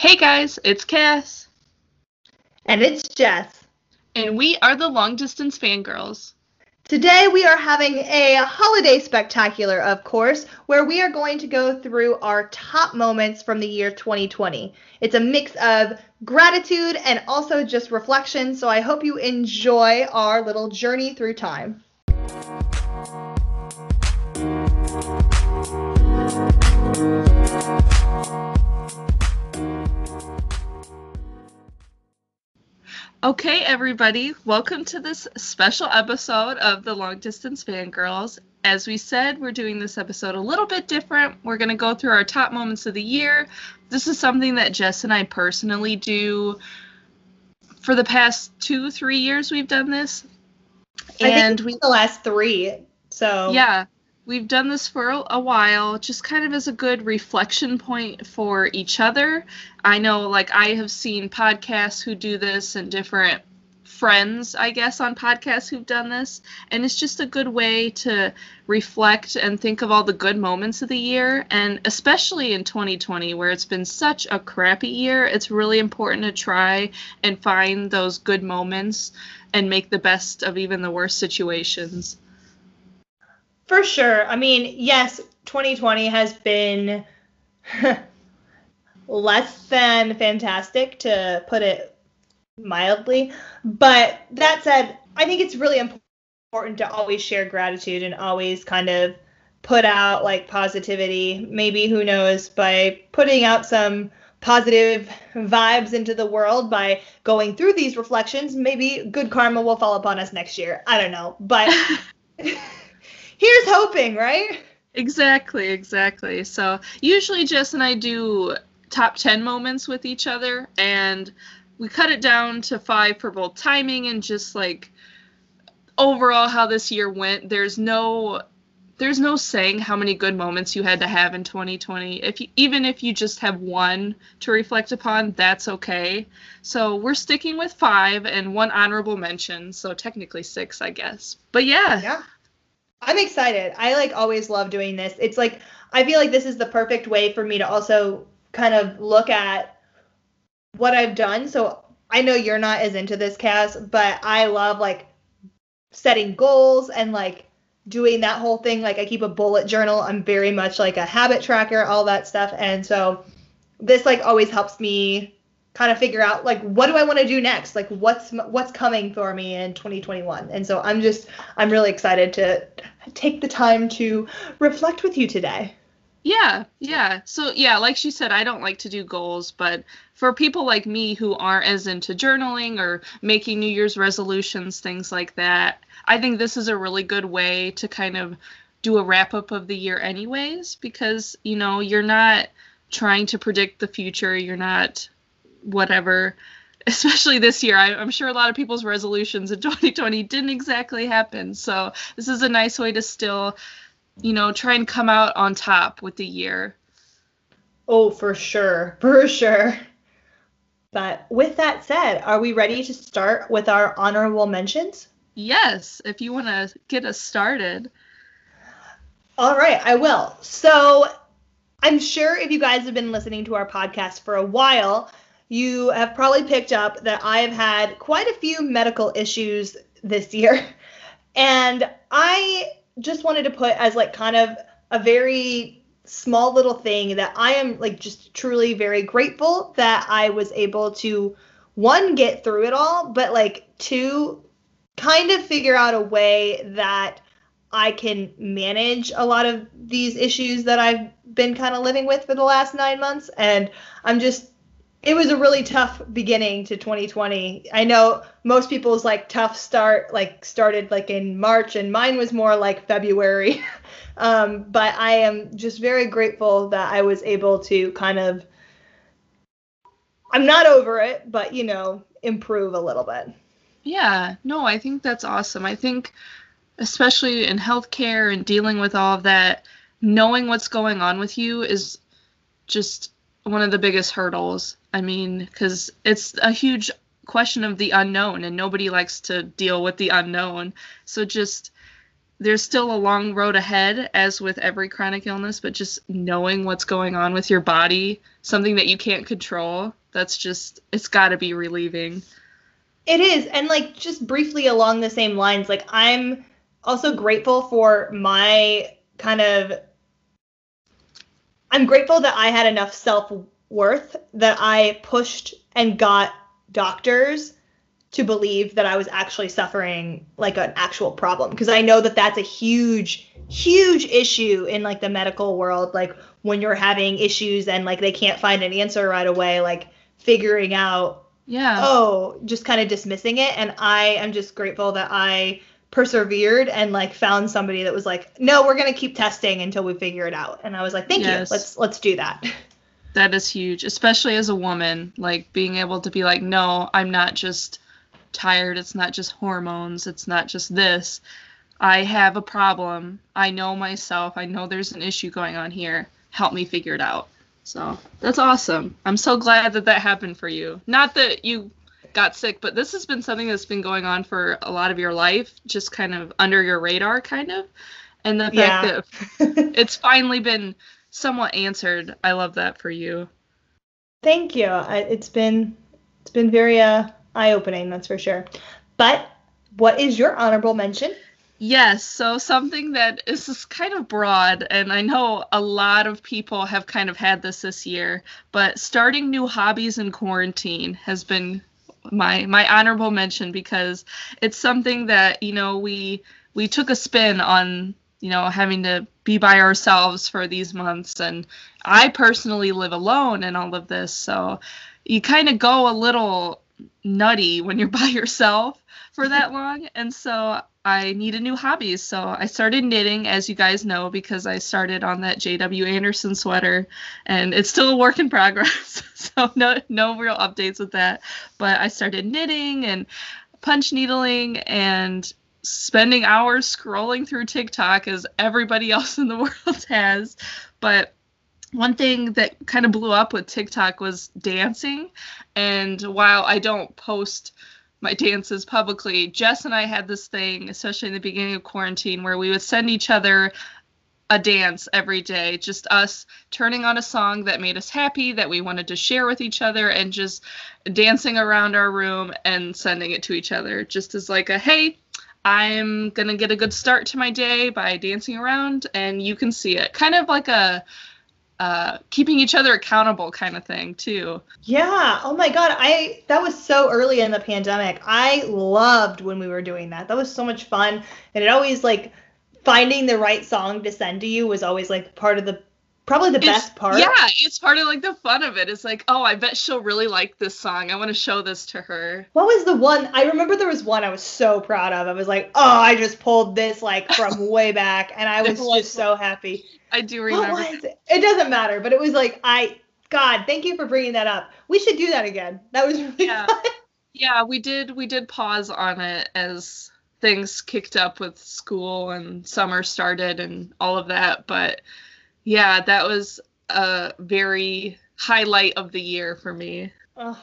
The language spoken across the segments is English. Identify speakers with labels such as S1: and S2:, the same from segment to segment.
S1: Hey guys, it's Cass.
S2: And it's Jess.
S1: And we are the Long Distance Fangirls.
S2: Today we are having a holiday spectacular, of course, where we are going to go through our top moments from the year 2020. It's a mix of gratitude and also just reflection, so I hope you enjoy our little journey through time.
S1: Okay, everybody, welcome to this special episode of the Long Distance Fangirls. As we said, we're doing this episode a little bit different. We're going to go through our top moments of the year. This is something that Jess and I personally do for the past two, three years. We've done this,
S2: and we the last three. So
S1: yeah, we've done this for a, while, just kind of as a good reflection point for each other. I know, like, I have seen podcasts who do this and different friends, I guess, on podcasts who've done this. And it's just a good way to reflect and think of all the good moments of the year. And especially in 2020, where it's been such a crappy year, it's really important to try and find those good moments and make the best of even the worst situations.
S2: For sure. I mean, yes, 2020 has been less than fantastic, to put it mildly. But that said, I think it's really important to always share gratitude and always kind of put out like positivity. Maybe, who knows, by putting out some positive vibes into the world by going through these reflections, maybe good karma will fall upon us next year. I don't know. But. here's hoping, right?
S1: Exactly, exactly. So usually Jess and I do top 10 moments with each other and we cut it down to five for both timing and just like overall how this year went. There's no there's no saying how many good moments you had to have in 2020. If you, even if you just have one to reflect upon, that's okay. So we're sticking with five and one honorable mention, so technically six, I guess. But yeah,
S2: yeah. I'm excited. I like always love doing this. It's like I feel like this is the perfect way for me to also kind of look at what I've done. So I know you're not as into this Cass, but I love like setting goals and like doing that whole thing. Like I keep a bullet journal. I'm very much like a habit tracker, all that stuff. And so this like always helps me kind of figure out like what do I want to do next? Like what's what's coming for me in 2021. And so I'm just I'm really excited to take the time to reflect with you today.
S1: Yeah, yeah. So yeah, like she said, I don't like to do goals, but for people like me who aren't as into journaling or making New Year's resolutions, things like that, I think this is a really good way to kind of do a wrap up of the year anyways because, you know, you're not trying to predict the future, you're not whatever especially this year. I, am sure a lot of people's resolutions in 2020 didn't exactly happen. So this is a nice way to still, you know, try and come out on top with the year.
S2: Oh, for sure. For sure. But with that said, are we ready to start with our honorable mentions?
S1: Yes, if you want to get us started.
S2: All right, I will. So I'm sure if you guys have been listening to our podcast for a while, you have probably picked up that I have had quite a few medical issues this year. And I just wanted to put as like kind of a very small little thing that I am like just truly very grateful that I was able to one get through it all, but like two kind of figure out a way that I can manage a lot of these issues that I've been kind of living with for the last 9 months and I'm just it was a really tough beginning to 2020. I know most people's like tough start like started like in March and mine was more like February. um, but I am just very grateful that I was able to kind of I'm not over it, but you know, improve a little bit.
S1: Yeah, no, I think that's awesome. I think especially in healthcare and dealing with all of that, knowing what's going on with you is just one of the biggest hurdles. I mean, because it's a huge question of the unknown, and nobody likes to deal with the unknown. So just there's still a long road ahead, as with every chronic illness, but just knowing what's going on with your body, something that you can't control, that's just, it's got to be relieving.
S2: It is. And like, just briefly along the same lines, like, I'm also grateful for my kind of, I'm grateful that I had enough self worth that I pushed and got doctors to believe that I was actually suffering like an actual problem. Because I know that that's a huge huge issue in like the medical world. Like when you're having issues and like they can't find an answer right away like figuring out
S1: yeah.
S2: oh just kind of dismissing it. And I am just grateful that I persevered and like found somebody that was like no we're going to keep testing until we figure it out. And I was like thank yes. you let's let's do that
S1: that is huge especially as a woman like being able to be like no I'm not just tired. It's not just hormones. It's not just this. I have a problem. I know myself. I know there's an issue going on here. Help me figure it out. So that's awesome. I'm so glad that that happened for you. Not that you got sick, but this has been something that's been going on for a lot of your life, just kind of under your radar, kind of. And the fact yeah. that it's finally been somewhat answered, I love that for you.
S2: Thank you. It's been it's been very uh eye opening, that's for sure. But what is your honorable mention?
S1: Yes, so something that is kind of broad, and I know a lot of people have kind of had this this year, but starting new hobbies in quarantine has been my my honorable mention because it's something that you know we we took a spin on you know having to be by ourselves for these months and i personally live alone in all of this so you kind of go a little nutty when you're by yourself for that long. And so I needed new hobbies. So I started knitting, as you guys know, because I started on that JW Anderson sweater, and it's still a work in progress. so no no real updates with that. But I started knitting and punch needling and spending hours scrolling through TikTok as everybody else in the world has. But one thing that kind of blew up with TikTok was dancing. And while I don't post my dances publicly, Jess and I had this thing, especially in the beginning of quarantine, where we would send each other a dance every day, just us turning on a song that made us happy, that we wanted to share with each other, and just dancing around our room and sending it to each other, just as like a hey, I'm gonna get a good start to my day by dancing around, and you can see it. Kind of like a uh, keeping each other accountable kind of thing too.
S2: Yeah. Oh my God. I that was so early in the pandemic. I loved when we were doing that. That was so much fun, and it always like finding the right song to send to you was always like part of the probably the
S1: it's,
S2: best part.
S1: Yeah, it's part of like the fun of it. It's like, oh, I bet she'll really like this song. I want to show this to her.
S2: What was the one? I remember there was one I was so proud of. I was like, oh, I just pulled this like from way back, and I was just so happy.
S1: I do remember.
S2: What was it? it doesn't matter, but it was like I God, thank you for bringing that up. We should do that again. That was really
S1: yeah.
S2: fun.
S1: Yeah, we did. We did pause on it as things kicked up with school and summer started and all of that. But yeah, that was a very highlight of the year for me.
S2: Oh,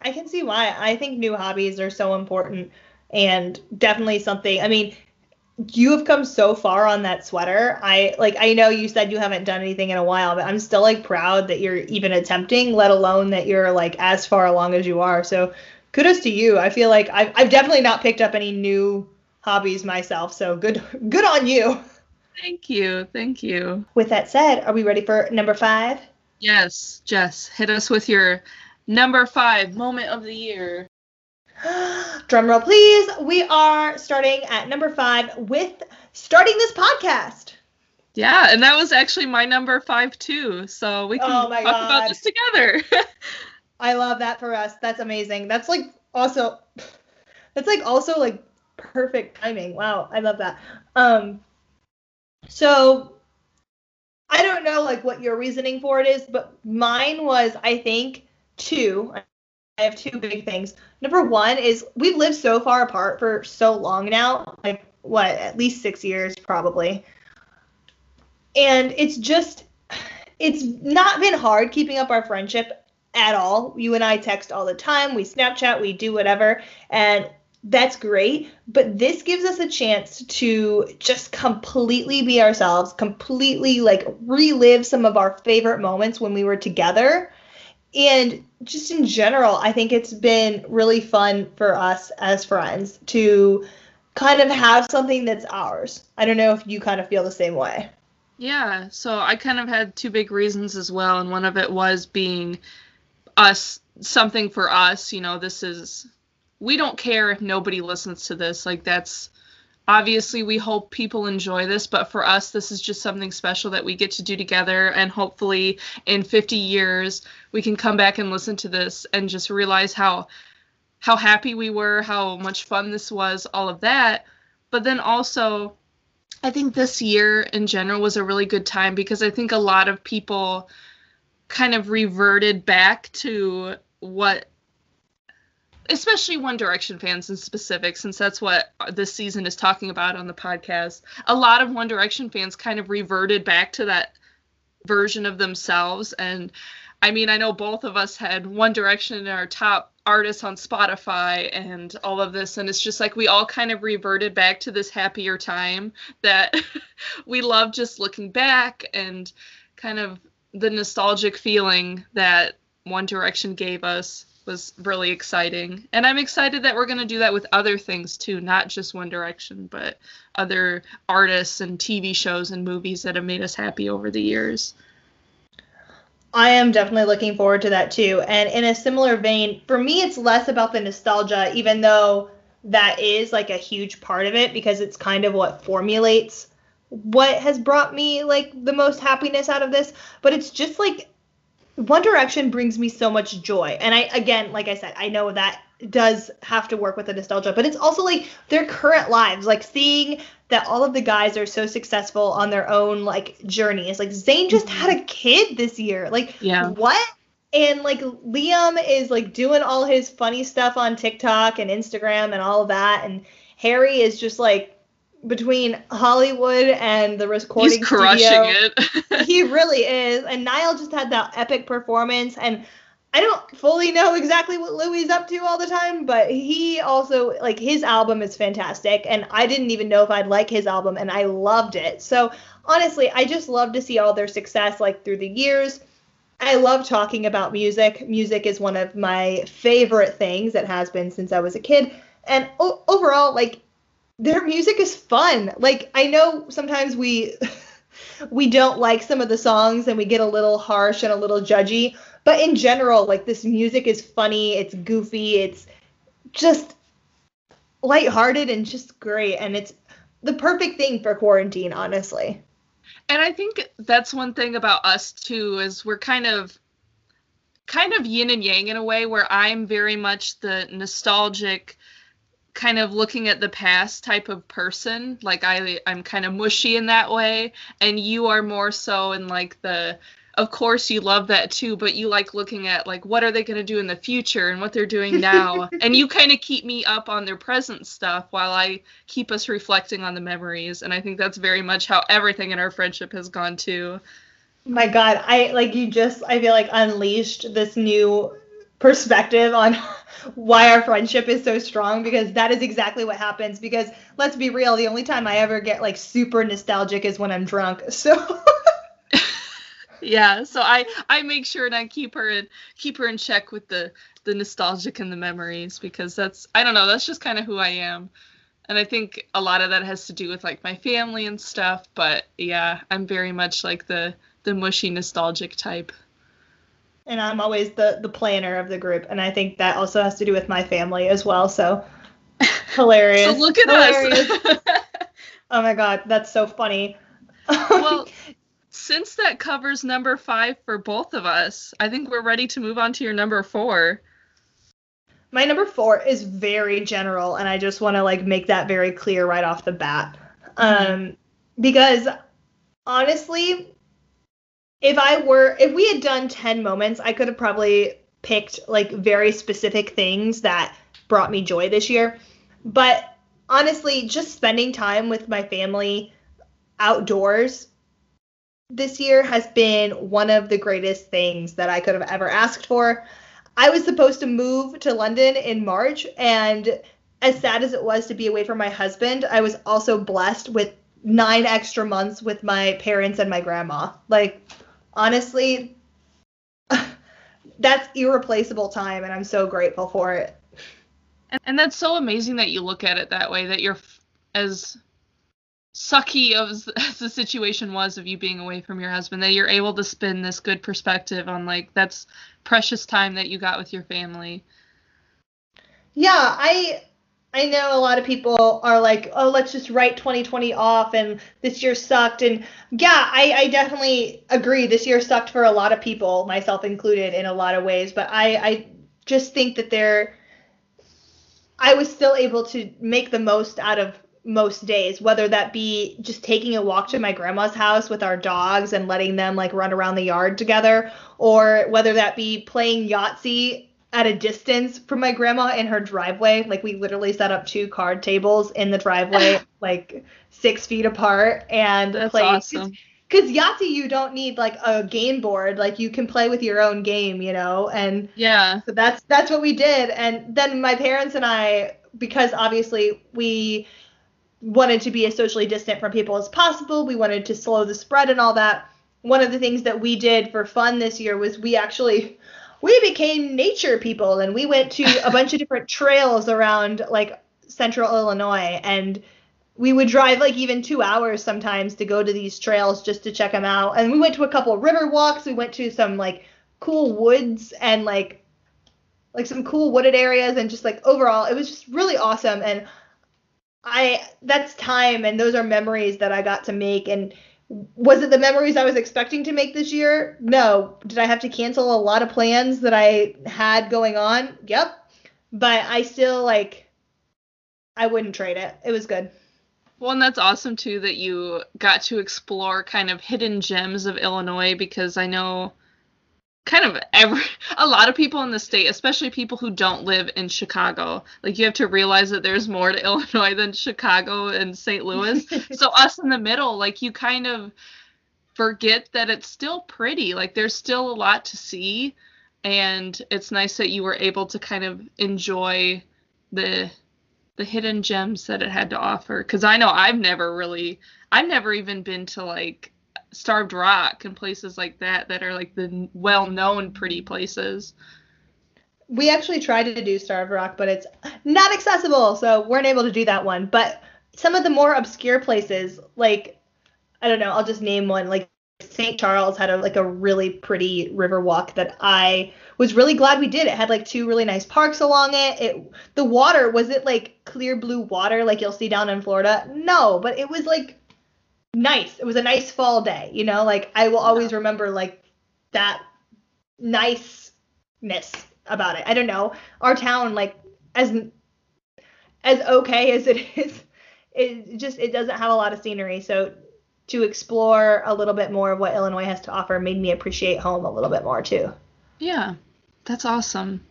S2: I can see why. I think new hobbies are so important and definitely something. I mean, you have come so far on that sweater. I like I know you said you haven't done anything in a while, but I'm still like proud that you're even attempting, let alone that you're like as far along as you are. So kudos to you. I feel like I've I've definitely not picked up any new hobbies myself. So good good on you.
S1: Thank you. Thank you.
S2: With that said, are we ready for number five?
S1: Yes, Jess. Hit us with your number five moment of the year.
S2: Drum roll, please. We are starting at number five with starting this podcast.
S1: Yeah, and that was actually my number five too. So we can oh talk God. about this together.
S2: I love that for us. That's amazing. That's like also that's like also like perfect timing. Wow, I love that. Um so I don't know like what your reasoning for it is, but mine was I think two. I have two big things. Number one is we've lived so far apart for so long now, like what, at least six years probably. And it's just, it's not been hard keeping up our friendship at all. You and I text all the time, we Snapchat, we do whatever. And that's great. But this gives us a chance to just completely be ourselves, completely like relive some of our favorite moments when we were together. And just in general, I think it's been really fun for us as friends to kind of have something that's ours. I don't know if you kind of feel the same way.
S1: Yeah, so I kind of had two big reasons as well, and one of it was being us something for us. You know, this is we don't care if nobody listens to this. Like that's obviously we hope people enjoy this, but for us this is just something special that we get to do together and hopefully in 50 years we can come back and listen to this and just realize how how happy we were, how much fun this was, all of that. But then also I think this year in general was a really good time because I think a lot of people kind of reverted back to what especially One Direction fans in specific, since that's what this season is talking about on the podcast. A lot of One Direction fans kind of reverted back to that version of themselves. And I mean, I know both of us had One Direction in our top artists on Spotify and all of this. And it's just like we all kind of reverted back to this happier time that we love just looking back and kind of the nostalgic feeling that One Direction gave us was really exciting. And I'm excited that we're going to do that with other things too, not just One Direction, but other artists and TV shows and movies that have made us happy over the years.
S2: I am definitely looking forward to that too. And in a similar vein, for me, it's less about the nostalgia, even though that is like a huge part of it because it's kind of what formulates what has brought me like the most happiness out of this. But it's just like one Direction brings me so much joy. And I again, like I said, I know that does have to work with the nostalgia, but it's also like their current lives, like seeing that all of the guys are so successful on their own like journeys. Like Zayn just mm-hmm. had a kid this year. Like yeah. what? And like Liam is like doing all his funny stuff on TikTok and Instagram and all of that and Harry is just like between Hollywood and the recording He's crushing studio. it. he really is. And Niall just had that epic performance and I don't fully know exactly what Louis is up to all the time, but he also like his album is fantastic and I didn't even know if I'd like his album and I loved it. So honestly, I just love to see all their success like through the years. I love talking about music. Music is one of my favorite things that has been since I was a kid. And o- overall, like their music is fun. Like I know sometimes we we don't like some of the songs and we get a little harsh and a little judgy, but in general, like this music is funny, it's goofy, it's just lighthearted and just great and it's the perfect thing for quarantine, honestly.
S1: And I think that's one thing about us too is we're kind of kind of yin and yang in a way where I'm very much the nostalgic kind of looking at the past type of person like i i'm kind of mushy in that way and you are more so in like the of course you love that too but you like looking at like what are they going to do in the future and what they're doing now? And you kind of keep me up on their present stuff while i keep us reflecting on the memories and i think that's very much how everything in our friendship has gone too.
S2: My god i like you just i feel like unleashed this new perspective on why our friendship is so strong because that is exactly what happens. Because let's be real the only time i ever get like super nostalgic is when i'm drunk so.
S1: Yeah so i i make sure and i keep her in keep her in check with the the nostalgic and the memories because that's i don't know that's just kind of who i am. And i think a lot of that has to do with like my family and stuff but yeah i'm very much like the the mushy nostalgic type
S2: and I'm always the the planner of the group, and I think that also has to do with my family as well. So hilarious.
S1: so look at hilarious. us.
S2: oh my god, that's so funny.
S1: well, since that covers number five for both of us, I think we're ready to move on to your number four.
S2: My number four is very general, and I just want to like make that very clear right off the bat. Mm-hmm. Um, because honestly, if I were if we had done 10 moments, I could have probably picked like very specific things that brought me joy this year. But honestly, just spending time with my family outdoors this year has been one of the greatest things that I could have ever asked for. I was supposed to move to London in March and as sad as it was to be away from my husband, I was also blessed with nine extra months with my parents and my grandma. Like, honestly, that's irreplaceable time, and I'm so grateful for it.
S1: And, and that's so amazing that you look at it that way. That you're as sucky as, as the situation was of you being away from your husband, that you're able to spin this good perspective on like that's precious time that you got with your family.
S2: Yeah, I I know a lot of people are like, oh, let's just write 2020 off and this year sucked. And yeah, I, I definitely agree. This year sucked for a lot of people, myself included, in a lot of ways. But I, I just think that there, I was still able to make the most out of most days, whether that be just taking a walk to my grandma's house with our dogs and letting them like run around the yard together, or whether that be playing Yahtzee at a distance from my grandma in her driveway. Like we literally set up two card tables in the driveway, like six feet apart, and
S1: That's
S2: played.
S1: awesome.
S2: Because Yahtzee, you don't need like a game board. Like you can play with your own game, you know. And
S1: Yeah.
S2: so that's that's what we did. And then my parents and I, because obviously we wanted to be as socially distant from people as possible, we wanted to slow the spread and all that. One of the things that we did for fun this year was we actually we became nature people and we went to a bunch of different trails around like central Illinois and we would drive like even two hours sometimes to go to these trails just to check them out. And we went to a couple river walks. We went to some like cool woods and like like some cool wooded areas and just like overall it was just really awesome and I that's time and those are memories that I got to make and was it the memories I was expecting to make this year? No. Did I have to cancel a lot of plans that I had going on? Yep. But I still like I wouldn't trade it. It was good.
S1: Well, and that's awesome too that you got to explore kind of hidden gems of Illinois because I know kind of every a lot of people in the state, especially people who don't live in Chicago, like you have to realize that there's more to Illinois than Chicago and St. Louis. so us in the middle, like you kind of forget that it's still pretty. Like there's still a lot to see and it's nice that you were able to kind of enjoy the the hidden gems that it had to offer cuz I know I've never really I've never even been to like Starved Rock and places like that that are like the well-known pretty places.
S2: We actually tried to do Starved Rock, but it's not accessible, so weren't able to do that one. But some of the more obscure places, like I don't know, I'll just name one. Like St. Charles had a like a really pretty river walk that I was really glad we did. It had like two really nice parks along it. It the water was it like clear blue water like you'll see down in Florida? No, but it was like nice. It was a nice fall day, you know? Like I will always remember like that niceness about it. I don't know. Our town like as as okay as it is, it just it doesn't have a lot of scenery. So to explore a little bit more of what Illinois has to offer made me appreciate home a little bit more too.
S1: Yeah. That's awesome.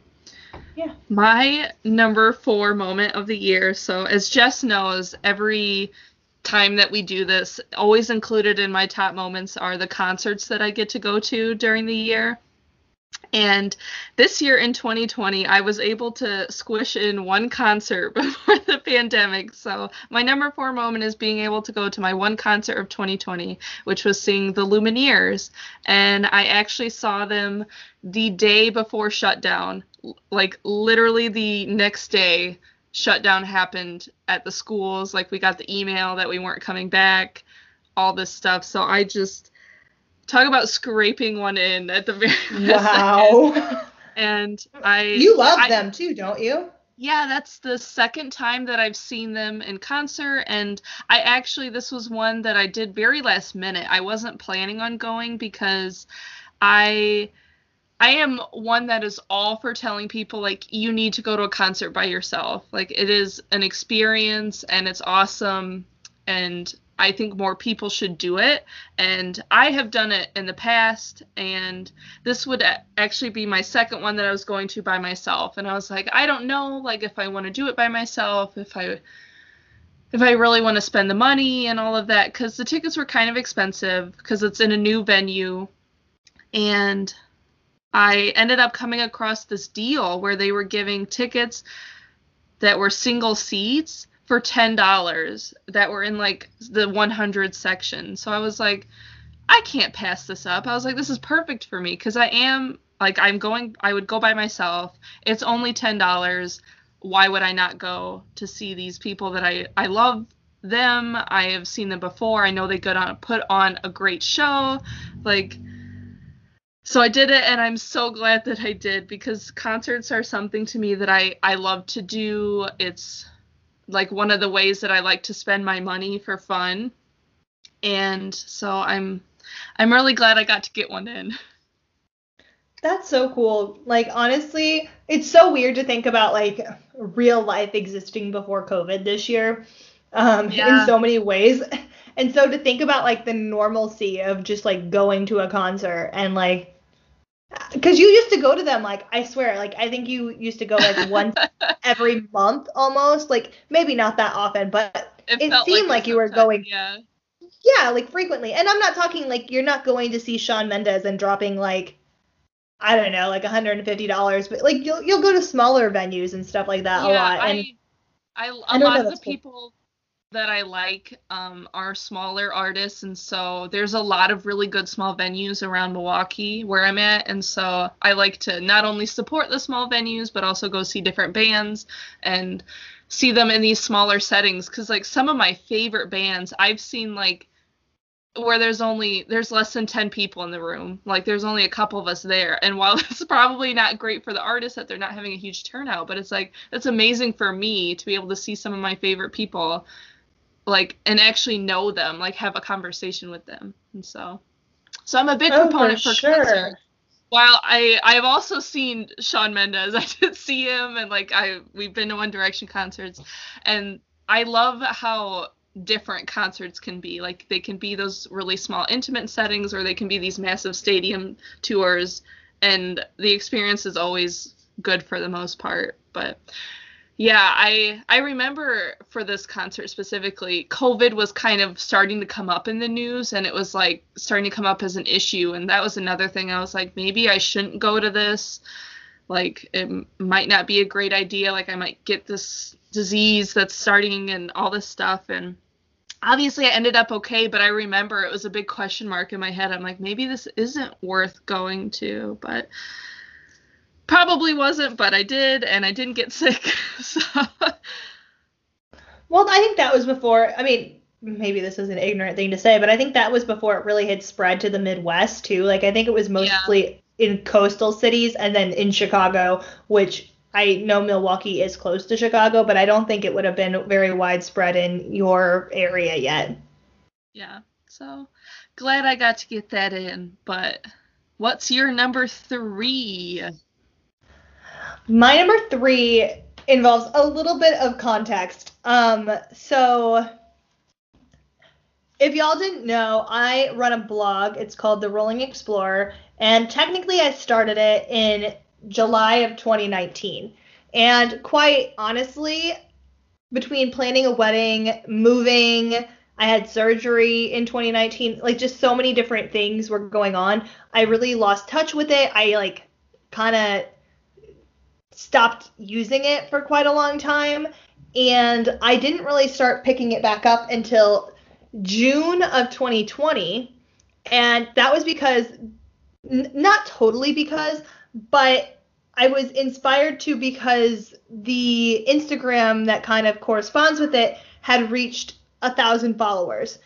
S2: Yeah.
S1: My number 4 moment of the year. So as Jess knows, every time that we do this, always included in my top moments are the concerts that I get to go to during the year. And this year in 2020, I was able to squish in one concert before the pandemic. So, my number four moment is being able to go to my one concert of 2020, which was seeing the Lumineers. And I actually saw them the day before shutdown, like literally the next day. Shutdown happened at the schools. Like, we got the email that we weren't coming back, all this stuff. So, I just talk about scraping one in at the very
S2: Wow.
S1: and I
S2: you love
S1: I,
S2: them too, don't you?
S1: Yeah, that's the second time that I've seen them in concert and I actually this was one that I did very last minute. I wasn't planning on going because I I am one that is all for telling people like you need to go to a concert by yourself. Like it is an experience and it's awesome and I think more people should do it. And I have done it in the past, and this would actually be my second one that I was going to by myself. And I was like, I don't know, like if I want to do it by myself, if I if I really want to spend the money and all of that, because the tickets were kind of expensive because it's in a new venue. And I ended up coming across this deal where they were giving tickets that were single seats for ten dollars that were in like the 100 section. So I was like, I can't pass this up. I was like, this is perfect for me because I am like I'm going. I would go by myself. It's only ten dollars. Why would I not go to see these people that I I love them? I have seen them before. I know they good on put on a great show. Like so I did it and I'm so glad that I did because concerts are something to me that I I love to do. It's like one of the ways that I like to spend my money for fun. And so I'm I'm really glad I got to get one in.
S2: That's so cool. Like honestly, it's so weird to think about like real life existing before COVID this year. Um yeah. in so many ways. And so to think about like the normalcy of just like going to a concert and like because you used to go to them like I swear like I think you used to go like once every month almost like maybe not that often but it, it seemed like, like you were going
S1: yeah.
S2: Yeah like frequently and I'm not talking like you're not going to see Shawn Mendes and dropping like I don't know like $150 but like you'll you'll go to smaller venues and stuff like that yeah, a lot and
S1: I, I a lot of the people that I like um, are smaller artists, and so there's a lot of really good small venues around Milwaukee where I'm at, and so I like to not only support the small venues but also go see different bands and see them in these smaller settings. Because like some of my favorite bands I've seen like where there's only there's less than 10 people in the room. Like there's only a couple of us there. And while it's probably not great for the artists that they're not having a huge turnout but it's like it's amazing for me to be able to see some of my favorite people like and actually know them, like have a conversation with them. And so so I'm a big oh, proponent for, for sure. While I I've also seen Shawn Mendes. I did see him and like I we've been to One Direction concerts and I love how different concerts can be. Like they can be those really small intimate settings or they can be these massive stadium tours and the experience is always good for the most part. But yeah, I I remember for this concert specifically, COVID was kind of starting to come up in the news and it was like starting to come up as an issue and that was another thing I was like maybe I shouldn't go to this. Like it might not be a great idea, like I might get this disease that's starting and all this stuff and obviously I ended up okay, but I remember it was a big question mark in my head. I'm like maybe this isn't worth going to, but probably wasn't, but I did, and I didn't get sick. So.
S2: Well, I think that was before. I mean, maybe this is an ignorant thing to say, but I think that was before it really had spread to the Midwest too. Like I think it was mostly yeah. in coastal cities and then in Chicago, which I know Milwaukee is close to Chicago, but I don't think it would have been very widespread in your area yet.
S1: Yeah. So glad I got to get that in. But what's your number three?
S2: My number three involves a little bit of context. Um, so if y'all didn't know, I run a blog. It's called The Rolling Explorer, and technically I started it in July of 2019. And quite honestly, between planning a wedding, moving, I had surgery in 2019, like just so many different things were going on. I really lost touch with it. I like kind of stopped using it for quite a long time. And I didn't really start picking it back up until June of 2020. And that was because, n- not totally because, but I was inspired to because the Instagram that kind of corresponds with it had reached a thousand followers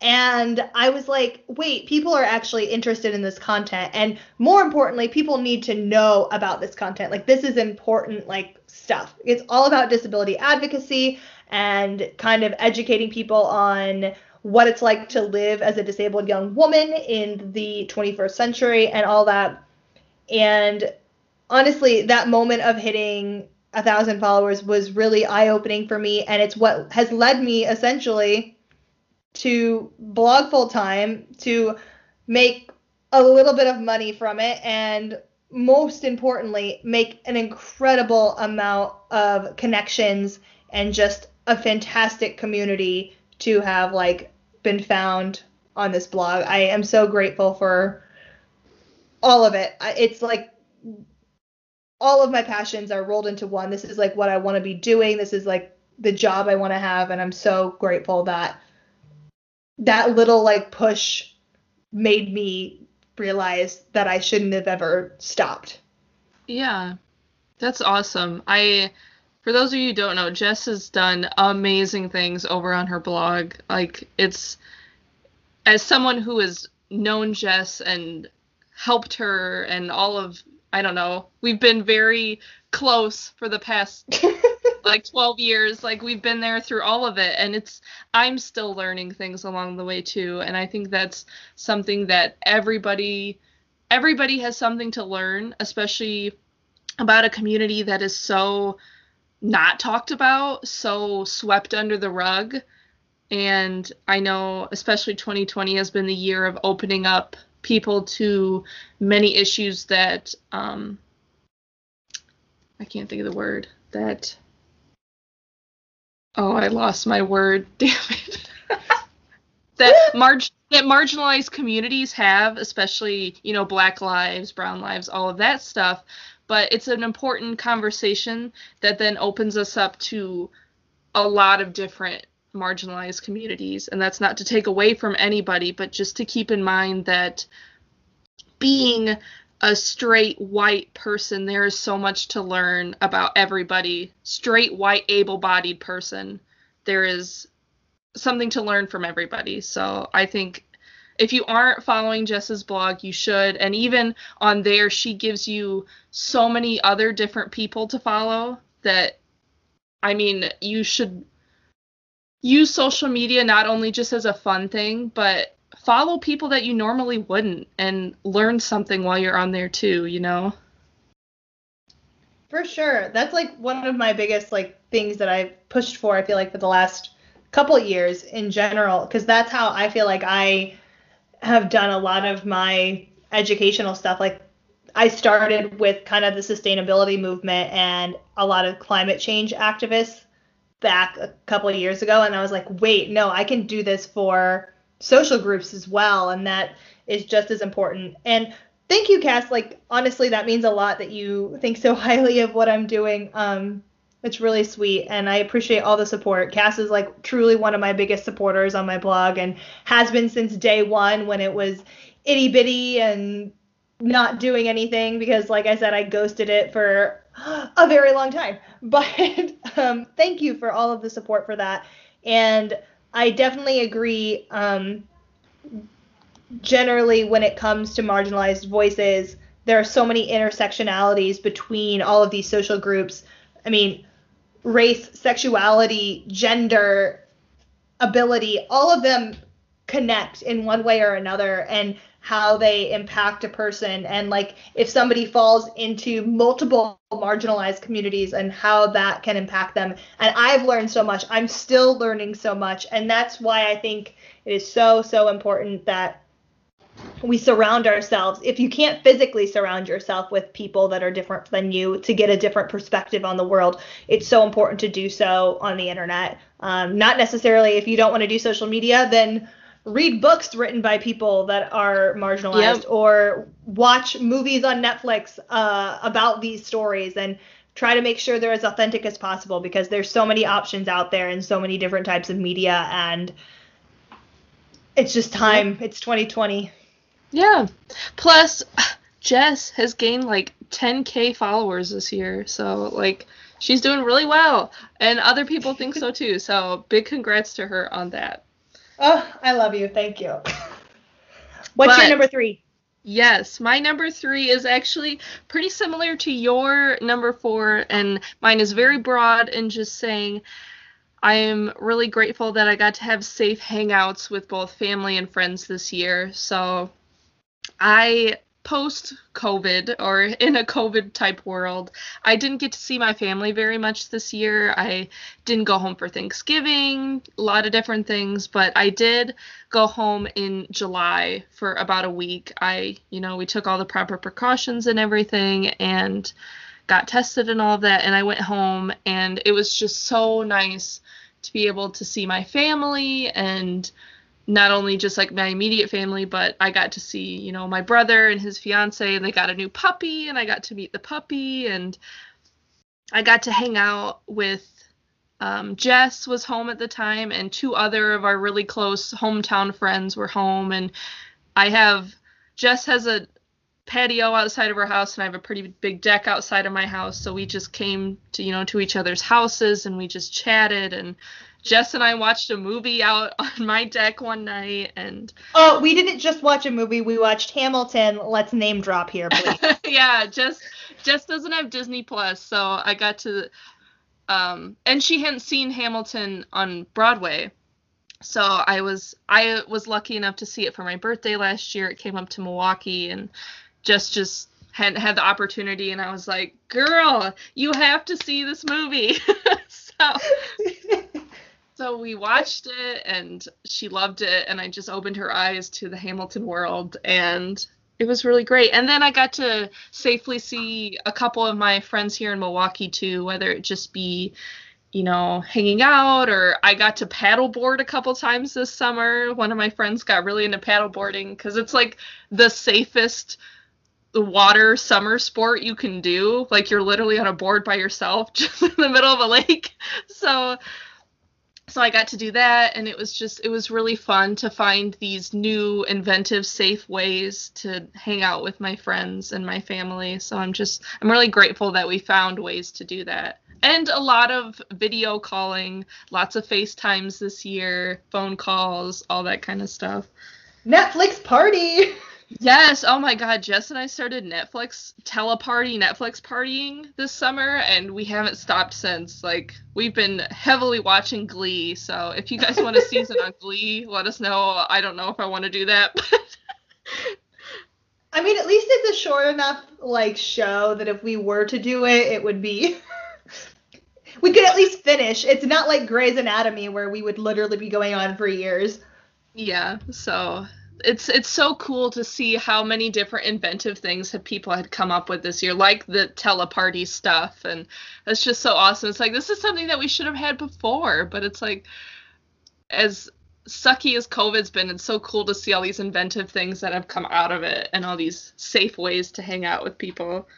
S2: and I was like, wait, people are actually interested in this content. And more importantly, people need to know about this content. Like, this is important, like, stuff. It's all about disability advocacy and kind of educating people on what it's like to live as a disabled young woman in the 21st century and all that. And honestly, that moment of hitting a thousand followers was really eye opening for me. And it's what has led me essentially to blog full time, to make a little bit of money from it, and most importantly, make an incredible amount of connections and just a fantastic community to have like been found on this blog. I am so grateful for all of it. It's like all of my passions are rolled into one. This is like what I want to be doing. This is like the job I want to have and I'm so grateful that that little like push made me realize that I shouldn't have ever stopped.
S1: Yeah. That's awesome. I for those of you who don't know, Jess has done amazing things over on her blog. Like it's as someone who has known Jess and helped her and all of I don't know. We've been very close for the past like 12 years. Like we've been there through all of it and it's I'm still learning things along the way too and I think that's something that everybody everybody has something to learn, especially about a community that is so not talked about, so swept under the rug. And I know especially 2020 has been the year of opening up people to many issues that um, I can't think of the word that oh I lost my word damn it that marg that marginalized communities have especially you know black lives brown lives all of that stuff but it's an important conversation that then opens us up to a lot of different marginalized communities. And that's not to take away from anybody, but just to keep in mind that being a straight white person, there is so much to learn about everybody. Straight white able bodied person, there is something to learn from everybody. So I think if you aren't following Jess's blog, you should. And even on there, she gives you so many other different people to follow that, I mean, you should use social media not only just as a fun thing, but follow people that you normally wouldn't and learn something while you're on there too, you know?
S2: For sure. That's like one of my biggest like things that I've pushed for, I feel like for the last couple years in general, because that's how I feel like I have done a lot of my educational stuff. Like I started with kind of the sustainability movement and a lot of climate change activists back a couple of years ago and I was like, wait, no, I can do this for social groups as well and that is just as important. And thank you, Cass. Like honestly, that means a lot that you think so highly of what I'm doing. Um it's really sweet and I appreciate all the support. Cass is like truly one of my biggest supporters on my blog and has been since day one when it was itty bitty and not doing anything because like I said I ghosted it for a very long time. But um, thank you for all of the support for that. And I definitely agree. Um, generally, when it comes to marginalized voices, there are so many intersectionalities between all of these social groups. I mean, race, sexuality, gender, ability, all of them connect in one way or another. And how they impact a person. And like if somebody falls into multiple marginalized communities and how that can impact them. And i've learned so much. I'm still learning so much. And that's why i think it is so so important that we surround ourselves. If you can't physically surround yourself with people that are different than you to get a different perspective on the world it's so important to do so on the internet. Um, not necessarily if you don't want to do social media then read books written by people that are marginalized yep. or watch movies on Netflix uh, about these stories and try to make sure they're as authentic as possible because there's so many options out there and so many different types of media and it's just time. Yep. It's 2020.
S1: Yeah. Plus Jess has gained like 10k followers this year. So like she's doing really well and other people think so too. So big congrats to her on that.
S2: Oh, I love you. Thank you. What's but, your number three?
S1: Yes, my number three is actually pretty similar to your number four, and mine is very broad and just saying I am really grateful that I got to have safe hangouts with both family and friends this year. So I post COVID or in a COVID type world, I didn't get to see my family very much this year. I didn't go home for Thanksgiving, a lot of different things, but I did go home in July for about a week. I, you know, we took all the proper precautions and everything and got tested and all of that and I went home and it was just so nice to be able to see my family and not only just like my immediate family, but I got to see, you know, my brother and his fiance, and they got a new puppy, and I got to meet the puppy, and I got to hang out with um, Jess was home at the time, and two other of our really close hometown friends were home, and I have Jess has a patio outside of her house and I have a pretty big deck outside of my house so we just came to you know to each other's houses and we just chatted and Jess and I watched a movie out on my deck one night and
S2: Oh, we didn't just watch a movie, we watched Hamilton. Let's name drop here, please.
S1: yeah, Jess Jess doesn't have Disney Plus, so I got to um and she hadn't seen Hamilton on Broadway. So I was I was lucky enough to see it for my birthday last year. It came up to Milwaukee and Jess just hadn't had the opportunity and I was like, "Girl, you have to see this movie." so so we watched it and she loved it and I just opened her eyes to the Hamilton world and it was really great. And then I got to safely see a couple of my friends here in Milwaukee too, whether it just be you know, hanging out, or I got to paddleboard a couple times this summer. One of my friends got really into paddleboarding because it's like the safest water summer sport you can do. Like you're literally on a board by yourself just in the middle of a lake. So so I got to do that and it was just it was really fun to find these new inventive safe ways to hang out with my friends and my family. So I'm just I'm really grateful that we found ways to do that. And a lot of video calling, lots of FaceTimes this year, phone calls, all that kind of stuff.
S2: Netflix party.
S1: Yes. Oh my God. Jess and I started Netflix teleparty, Netflix partying this summer, and we haven't stopped since. Like, we've been heavily watching Glee. So if you guys want a season on Glee, let us know. I don't know if I want to do that.
S2: I mean, at least it's a short enough like show that if we were to do it, it would be. we could at least finish. It's not like Grey's Anatomy where we would literally be going on for years.
S1: Yeah. So it's it's so cool to see how many different inventive things have people had come up with this year, like the teleparty stuff, and it's just so awesome. It's like this is something that we should have had before, but it's like as sucky as COVID's been, it's so cool to see all these inventive things that have come out of it and all these safe ways to hang out with people.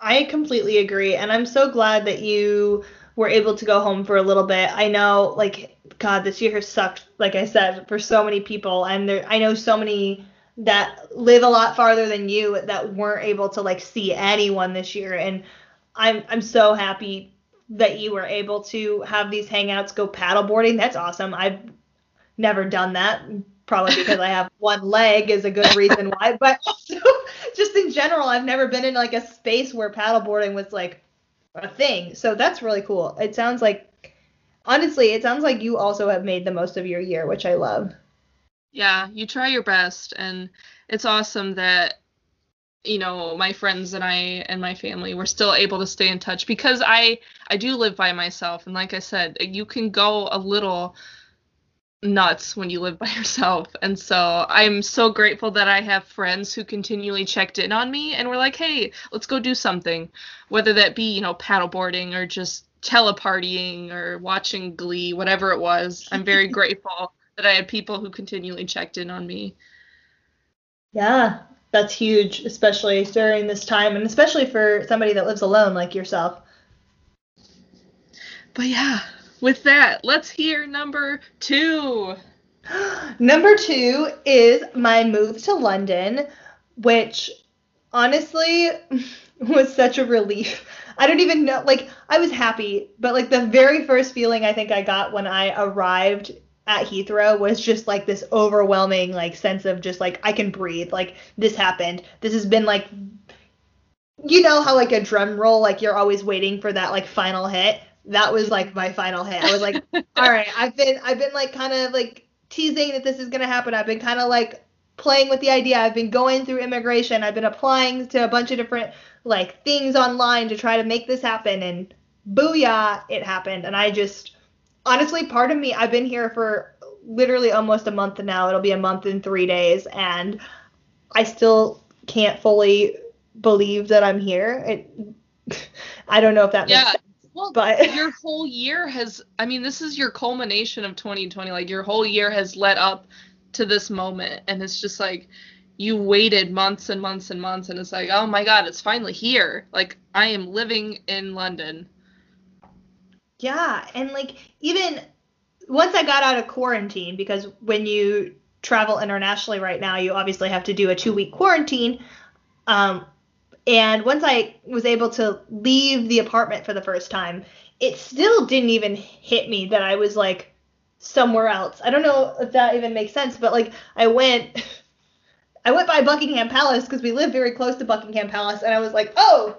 S2: I completely agree, and I'm so glad that you were able to go home for a little bit. I know, like, God, this year has sucked, like I said, for so many people, and there, I know so many that live a lot farther than you that weren't able to like see anyone this year, and I'm I'm so happy that you were able to have these hangouts go paddleboarding. That's awesome. I've never done that, probably because I have one leg is a good reason why, but also just in general, I've never been in like a space where paddleboarding was like a thing. So that's really cool. It sounds like honestly, it sounds like you also have made the most of your year, which I love.
S1: Yeah, you try your best and it's awesome that you know my friends and I and my family were still able to stay in touch because I I do live by myself and like I said you can go a little nuts when you live by yourself. And so I'm so grateful that I have friends who continually checked in on me and were like, hey, let's go do something. Whether that be, you know, paddleboarding or just telepartying or watching Glee, whatever it was. I'm very grateful that I had people who continually checked in on me.
S2: Yeah, that's huge, especially during this time and especially for somebody that lives alone like yourself.
S1: But yeah, with that, let's hear number two.
S2: number two is my move to London, which honestly was such a relief. I don't even know, like, I was happy, but like the very first feeling I think I got when I arrived at Heathrow was just like this overwhelming like sense of just like I can breathe. Like this happened. This has been like you know how like a drum roll like you're always waiting for that like final hit that was like my final hit. I was like, all right, I've been I've been like kind of like teasing that this is gonna happen. I've been kind of like playing with the idea. I've been going through immigration. I've been applying to a bunch of different like things online to try to make this happen and booyah, it happened. And I just honestly part of me I've been here for literally almost a month now. It'll be a month in 3 days and I still can't fully believe that I'm here. It I don't know if that
S1: yeah. Well,
S2: but
S1: your whole year has I mean, this is your culmination of 2020. Like your whole year has led up to this moment and it's just like you waited months and months and months and it's like, "Oh my god, it's finally here." Like I am living in London.
S2: Yeah, and like even once I got out of quarantine because when you travel internationally right now, you obviously have to do a 2-week quarantine. Um and once I was able to leave the apartment for the first time, it still didn't even hit me that I was like somewhere else. I don't know if that even makes sense, but like I went I went by Buckingham Palace because we live very close to Buckingham Palace and I was like, "Oh,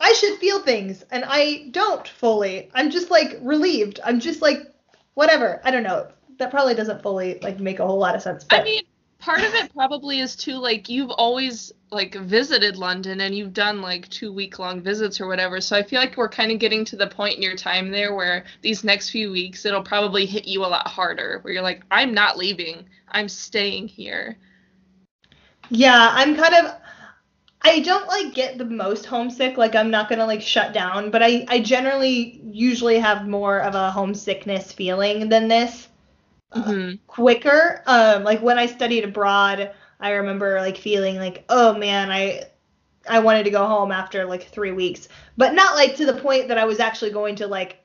S2: I should feel things." And I don't fully. I'm just like relieved. I'm just like whatever. I don't know. That probably doesn't fully like make a whole lot of sense. But
S1: I mean, part of it probably is too like you've always like visited London and you've done like two week long visits or whatever. So I feel like we're kind of getting to the point in your time there where these next few weeks it'll probably hit you a lot harder where you're like, I'm not leaving. I'm staying here.
S2: Yeah, I'm kind of I don't like get the most homesick. Like I'm not gonna like shut down, but I I generally usually have more of a homesickness feeling than this.
S1: Mm-hmm.
S2: quicker. Um, like when I studied abroad, I remember like feeling like, oh man, I I wanted to go home after like three weeks, but not like to the point that I was actually going to like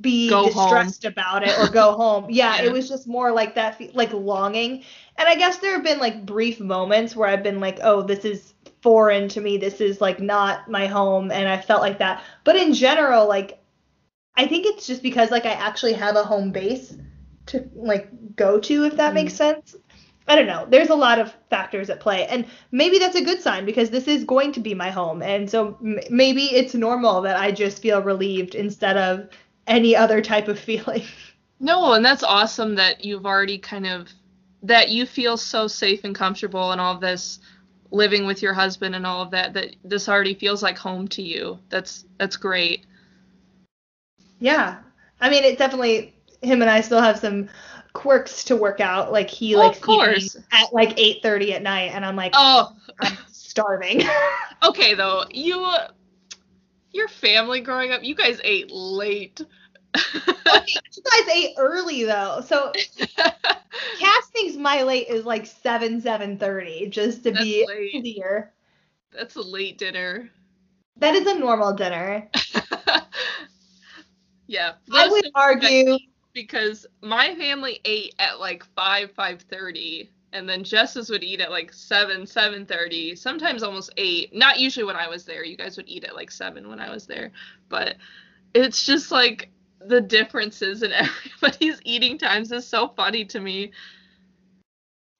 S2: be
S1: Go
S2: distressed about it or go home. Yeah,
S1: Yeah.
S2: it was just more like that, like longing. And I guess there have been like brief moments where I've been like, oh, this is foreign to me. This is like not my home, and I felt like that. But in general, like I think it's just because like I actually have a home base to like go to if that
S1: Mhm.
S2: makes sense. I don't know. There's a lot of factors at play, and maybe that's a good sign because this is going to be my home, and so m- maybe it's normal that I just feel relieved instead of any other type of feeling.
S1: No, and that's awesome that you've already kind of that you feel so safe and comfortable and all of this living with your husband and all of that that this already feels like home to you. That's that's great.
S2: yeah, I mean, it definitely him and I still have some quirks to work out. Like he
S1: Well,
S2: likes
S1: of course.
S2: at like 8:30 at night, and I'm like,
S1: Oh,
S2: I'm starving.
S1: okay though. You your family growing up, you guys ate late.
S2: okay, oh, you guys ate early though, so thinks my late is like seven seven thirty, just to
S1: That's
S2: be
S1: late.
S2: clear.
S1: That's a late dinner.
S2: That is a normal dinner.
S1: yeah.
S2: I would argue.
S1: because my family ate at like 5 5.30 and then jess's would eat at like 7 7.30 sometimes almost 8 not usually when i was there you guys would eat at like 7 when i was there but it's just like the differences in everybody's eating times is so funny to me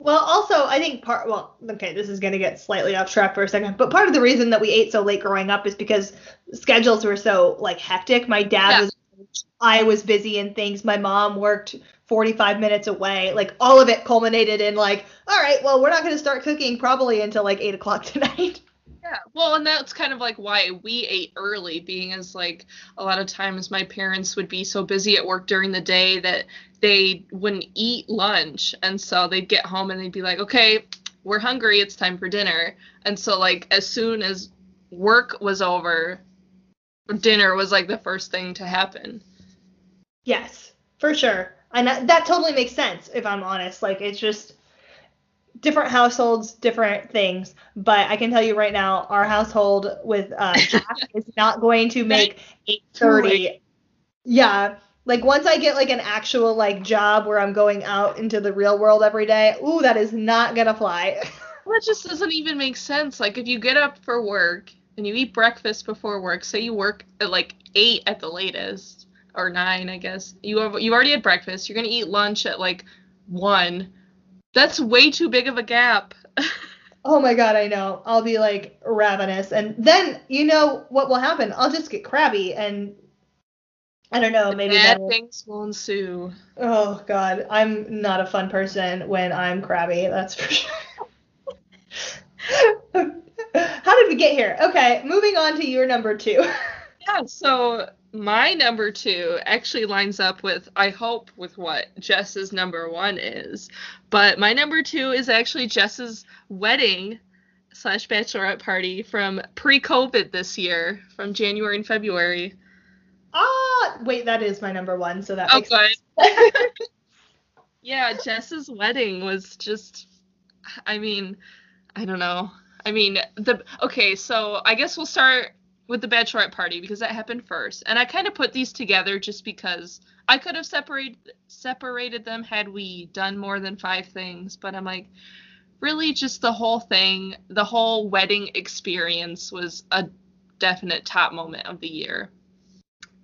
S2: Well, also, I think part. Well, okay, this is gonna get slightly off track for a second, but part of the reason that we ate so late growing up is because schedules were so like hectic. My dad
S1: Yeah.
S2: was, I was busy in things. My mom worked 45 minutes away. Like all of it culminated in like, all right, well, we're not gonna start cooking probably until like eight o'clock tonight.
S1: Yeah, well, and that's kind of like why we ate early, being as like a lot of times my parents would be so busy at work during the day that they wouldn't eat lunch, and so they'd get home and they'd be like, "Okay, we're hungry, it's time for dinner." And so like as soon as work was over, dinner was like the first thing to happen.
S2: Yes, for sure. And that, that totally makes sense if I'm honest. Like it's just different households, different things. But I can tell you right now, our household with uh, Jack is not going to make 8:30. Yeah, like once I get like an actual like job where I'm going out into the real world every day, ooh, that is not gonna fly.
S1: That just doesn't even make sense. Like if you get up for work and you eat breakfast before work, say you work at like eight at the latest or nine, I guess. You have you already had breakfast. You're gonna eat lunch at like one. That's way too big of a gap.
S2: oh my god, I know. I'll be like ravenous, and then you know what will happen? I'll just get crabby and. I don't know, maybe
S1: Bad
S2: that'll-
S1: things will ensue.
S2: Oh god, I'm not a fun person when I'm crabby, that's for sure. How did we get here? Okay, moving on to your number two.
S1: Yeah, so my number two actually lines up with, I hope, with what Jess's number one is. But my number two is actually Jess's wedding slash bachelorette party from pre COVID this year, from January and February.
S2: Wait, that is my number one, so that
S1: Oh,
S2: makes
S1: good.
S2: sense.
S1: Yeah, Jess's wedding was just I mean, I don't know. I mean, the okay, so I guess we'll start with the bachelorette party because that happened first. And I kind of put these together just because I could have separated separated them had we done more than 5 things, but I'm like really just the whole thing, the whole wedding experience was a definite top moment of the year.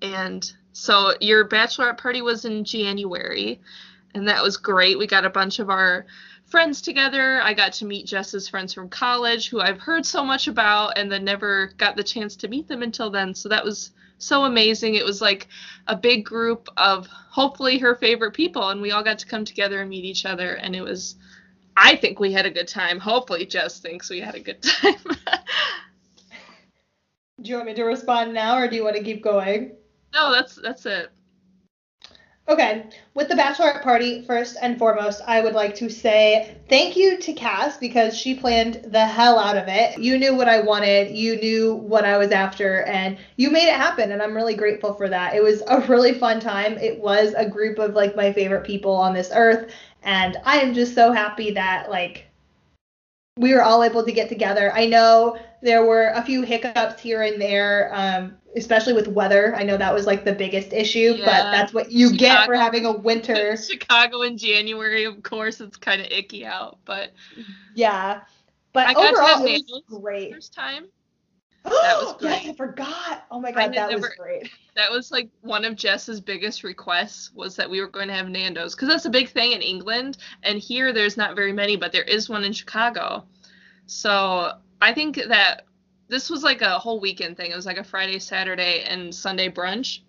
S1: And so your bachelorette party was in January and that was great. We got a bunch of our friends together. I got to meet Jess's friends from college, who I've heard so much about, and then never got the chance to meet them until then. So that was so amazing. It was like a big group of hopefully her favorite people, and we all got to come together and meet each other. And it was, I think we had a good time. Hopefully, Jess thinks we had a good time.
S2: Do you want me to respond now, or do you want to keep going?
S1: No, that's that's it.
S2: Okay, with the bachelorette party, first and foremost, I would like to say thank you to Cass because she planned the hell out of it. You knew what I wanted, you knew what I was after, and you made it happen, and I'm really grateful for that. It was a really fun time. It was a group of like my favorite people on this earth, and I am just so happy that like we were all able to get together. I know there were a few hiccups here and there, um, especially with weather. I know that was like the biggest issue, but that's what you get for having a winter.
S1: Chicago in January, of course, it's kind of icky out, but
S2: Yeah. But
S1: I got to
S2: overall, it was great.
S1: first time.
S2: that
S1: was
S2: Yes. I forgot. Oh my god, that was great.
S1: That was like one of Jess's biggest requests was that we were going to have Nando's because that's a big thing in England, and here there's not very many, but there is one in Chicago. So I think that this was like a whole weekend thing. It was like a Friday, Saturday, and Sunday brunch.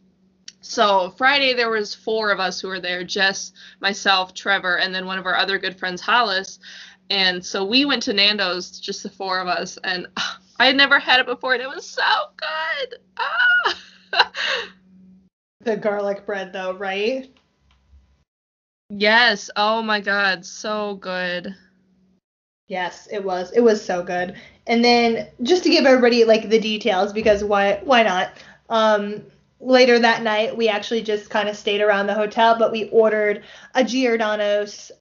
S1: So Friday there was four of us who were there: Jess, myself, Trevor, and then one of our other good friends, Hollis. And so we went to Nando's, just the four of us, and I had never had it before, and it was so good. Ah!
S2: The garlic bread though, right?
S1: Yes. Oh my God. So good.
S2: Yes, it was. It was so good. And then just to give everybody like the details because why why not? Um later that night we actually just kind of stayed around the hotel, but we ordered a Giordano's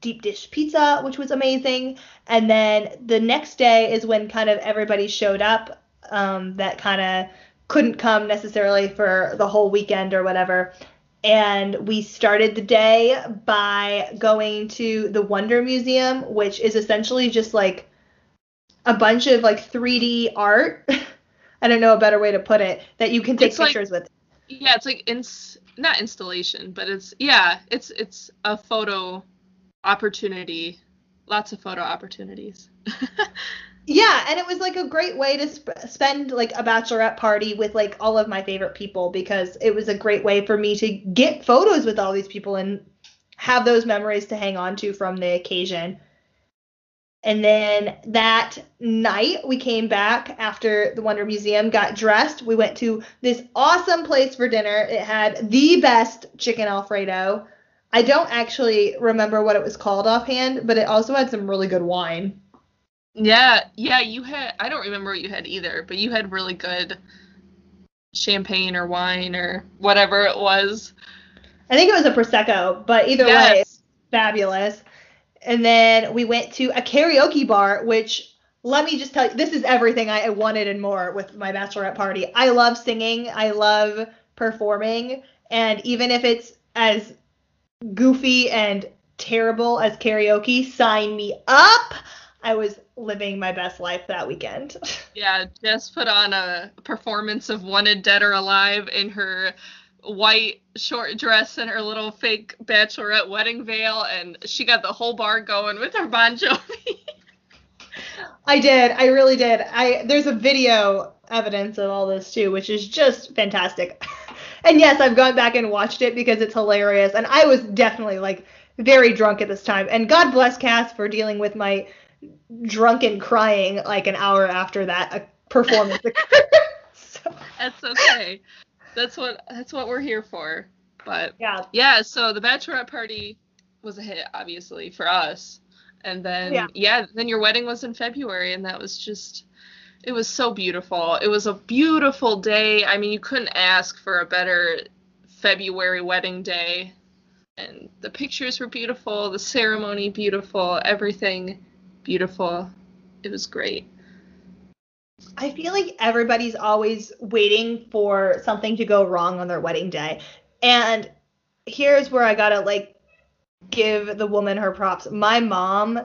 S2: deep dish pizza, which was amazing. And then the next day is when kind of everybody showed up um that kind of couldn't come necessarily for the whole weekend or whatever. And we started the day by going to the Wonder Museum, which is essentially just like a bunch of like 3D art. I don't know a better way to put it that you can take
S1: It's like-
S2: pictures with.
S1: Yeah, it's like ins not installation, but it's yeah, it's it's a photo opportunity. Lots of photo opportunities.
S2: Yeah, and it was like a great way to sp- spend like a bachelorette party with like all of my favorite people because it was a great way for me to get photos with all these people and have those memories to hang on to from the occasion. And then that night we came back after the Wonder Museum, got dressed. We went to this awesome place for dinner. It had the best chicken alfredo. I don't actually remember what it was called offhand, but it also had some really good wine.
S1: Yeah, yeah, you had I don't remember what you had either, but you had really good champagne or wine or whatever it was.
S2: I think it was a prosecco, but either way,
S1: Yes.
S2: it's fabulous. And then we went to a karaoke bar, which let me just tell you, this is everything I wanted and more with my bachelorette party. I love singing, I love performing, and even if it's as goofy and terrible as karaoke, sign me up. I was living my best life that weekend.
S1: Yeah, Jess put on a performance of Wanted Dead or Alive in her white short dress and her little fake bachelorette wedding veil, and she got the whole bar going with her Bon Jovi.
S2: I did. I really did. I there's a video evidence of all this too, which is just fantastic. and yes, I've gone back and watched it because it's hilarious. And I was definitely like very drunk at this time. And God bless Cass for dealing with my drunken crying like an hour after that uh, performance so,
S1: that's okay. That's what that's what we're here for. But
S2: yeah.
S1: yeah, so the bachelorette party was a hit, obviously, for us. And then
S2: Yeah.
S1: yeah. then your wedding was in February, and that was just it was so beautiful. It was a beautiful day. I mean, you couldn't ask for a better February wedding day. And the pictures were beautiful, the ceremony beautiful, everything beautiful. It was great.
S2: I feel like everybody's always waiting for something to go wrong on their wedding day. And here's where I gotta like give the woman her props. My mom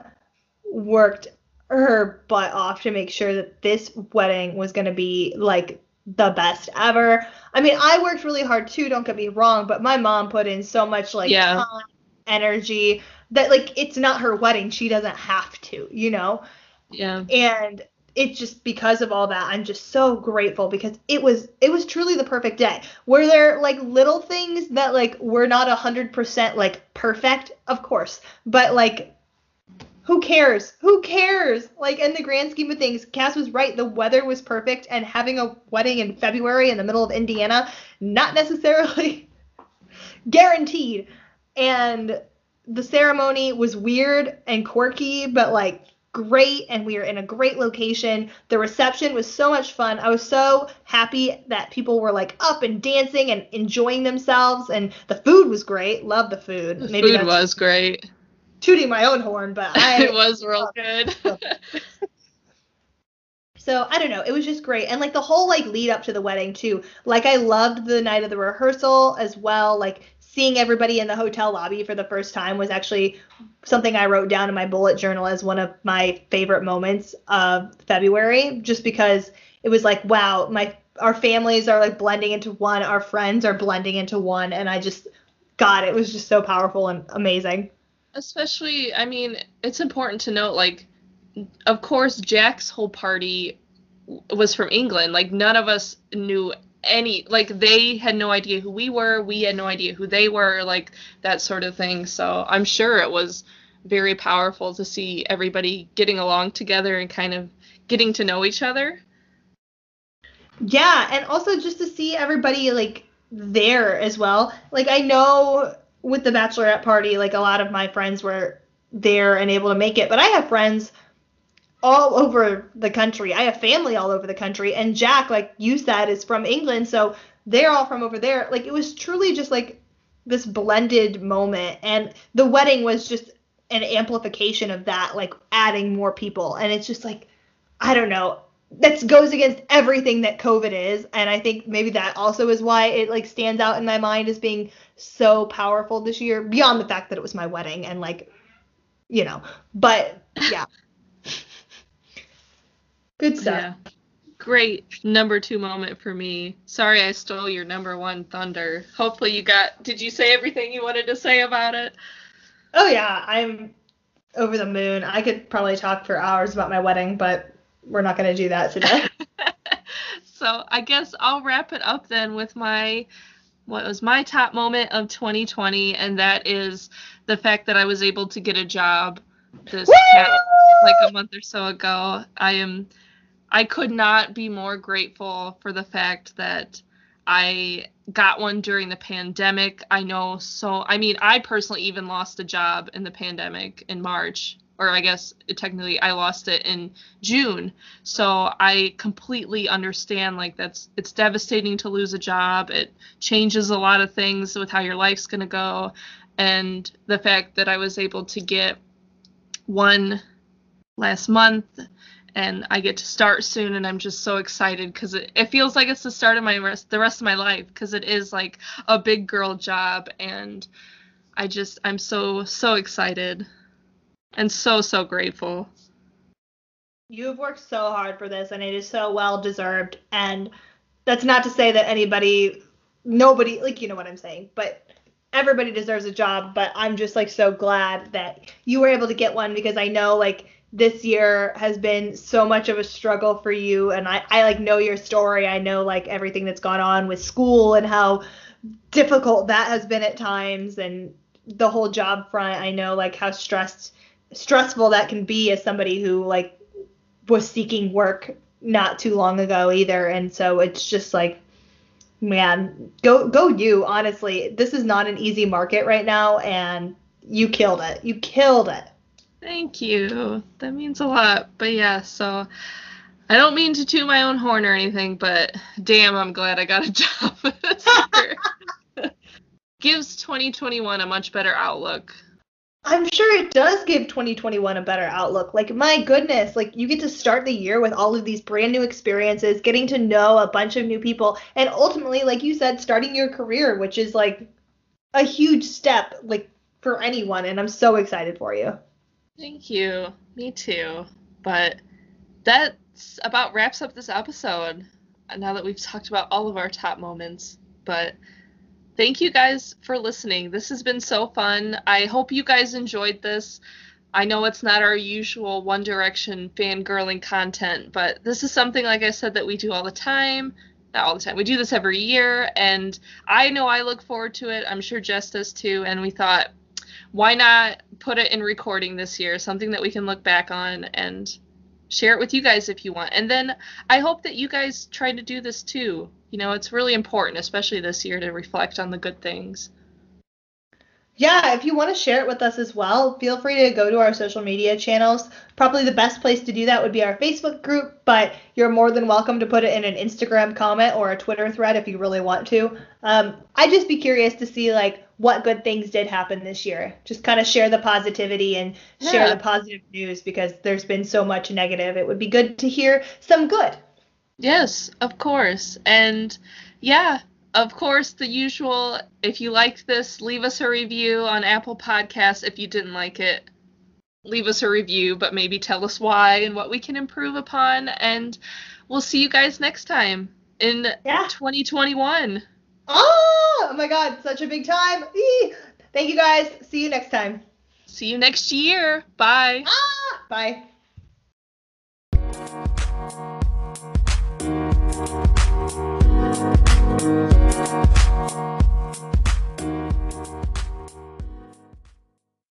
S2: worked her butt off to make sure that this wedding was gonna be like the best ever. I mean, I worked really hard too, don't get me wrong, but my mom put in so much like
S1: Yeah.
S2: time, energy that like it's not her wedding. She doesn't have to, you know?
S1: Yeah.
S2: and it's just because of all that i'm just so grateful because it was it was truly the perfect day. Were there like little things that like were not a hundred percent like perfect? Of course. But like who cares? Who cares? Like in the grand scheme of things cass was right. The weather was perfect and having a wedding in february in the middle of indiana not necessarily guaranteed. And the ceremony was weird and quirky but like great and we were in a great location the reception was so much fun i was so happy that people were like up and dancing and enjoying themselves and the food was great love the food
S1: The food was great.
S2: tooting my own horn but i
S1: it was real good.
S2: So I don't know, it was just great, and like the whole like lead up to the wedding too. Like I loved the night of the rehearsal as well. Like seeing everybody in the hotel lobby for the first time was actually something I wrote down in my bullet journal as one of my favorite moments of February, just because it was like wow, my our families are like blending into one, our friends are blending into one, and I just God, it was just so powerful and amazing.
S1: Especially, I mean, it's important to note, like, of course, Jack's whole party was from England. Like, none of us knew any, like, they had no idea who we were. We had no idea who they were, like, that sort of thing. So I'm sure it was very powerful to see everybody getting along together and kind of getting to know each other.
S2: Yeah, and also just to see everybody like there as well. Like I know with the bachelorette party, like a lot of my friends were there and able to make it, but I have friends all over the country. I have family all over the country, and Jack, like you said, is from England, so they're all from over there. Like it was truly just like this blended moment, and the wedding was just an amplification of that, like adding more people, and it's just like I don't know that goes against everything that COVID is, and I think maybe that also is why it like stands out in my mind as being so powerful this year. Beyond the fact that it was my wedding and like, you know, but yeah, good stuff.
S1: Yeah. Great number two moment for me. Sorry I stole your number one thunder. Hopefully you got. Did you say everything you wanted to say about it?
S2: Oh yeah, I'm over the moon. I could probably talk for hours about my wedding, but we're not gonna do that today.
S1: so I guess I'll wrap it up then with my what was my top moment of 2020, and that is the fact that I was able to get a job this past, like a month or so ago. I am I could not be more grateful for the fact that I got one during the pandemic. I know so I mean I personally even lost a job in the pandemic in March or I guess technically I lost it in June. So I completely understand like that's it's devastating to lose a job. It changes a lot of things with how your life's going to go and the fact that I was able to get one last month and I get to start soon and I'm just so excited cuz it, it feels like it's the start of my rest the rest of my life cuz it is like a big girl job and I just I'm so so excited and so so grateful.
S2: You've worked so hard for this, and it is so well deserved. And that's not to say that anybody, nobody, like you know what I'm saying, but everybody deserves a job. But I'm just like so glad that you were able to get one because I know like this year has been so much of a struggle for you, and I I like know your story. I know like everything that's gone on with school and how difficult that has been at times, and the whole job front. I know like how stressed stressful that can be as somebody who like was seeking work not too long ago either. And so it's just like man go go you honestly. This is not an easy market right now and you killed it. You killed it
S1: Thank you. That means a lot. But yeah, so I don't mean to toot my own horn or anything, but damn, I'm glad I got a job gives 2021 a much better outlook.
S2: I'm sure it does give 2021 a better outlook. Like, my goodness, like, you get to start the year with all of these brand new experiences, getting to know a bunch of new people, and ultimately, like you said, starting your career, which is like a huge step, like, for anyone. And I'm so excited for you.
S1: Thank you. Me too. But that's about wraps up this episode uh, now that we've talked about all of our top moments. But thank you guys for listening. This has been so fun. I hope you guys enjoyed this. I know it's not our usual One Direction fangirling content, but this is something, like I said, that we do all the time. Not all the time. We do this every year, and I know I look forward to it. I'm sure Jess does too. And we thought, why not put it in recording this year? Something that we can look back on and share it with you guys if you want. And then I hope that you guys try to do this too. You know, it's really important, especially this year, to reflect on the good things.
S2: Yeah, if you want to share it with us as well, feel free to go to our social media channels. Probably the best place to do that would be our Facebook group, but you're more than welcome to put it in an Instagram comment or a Twitter thread if you really want to. Um, I'd just be curious to see like what good things did happen this year. Just kind of share the positivity and yeah. share the positive news because there's been so much negative. It would be good to hear some good.
S1: Yes, of course. And yeah, of course, the usual. If you liked this, leave us a review on Apple Podcasts. If you didn't like it, leave us a review, but maybe tell us why and what we can improve upon. And we'll see you guys next time in yeah. 2021.
S2: Oh, oh my God, such a big time. Eee. Thank you guys. See you next time.
S1: See you next year. Bye.
S2: Ah, bye.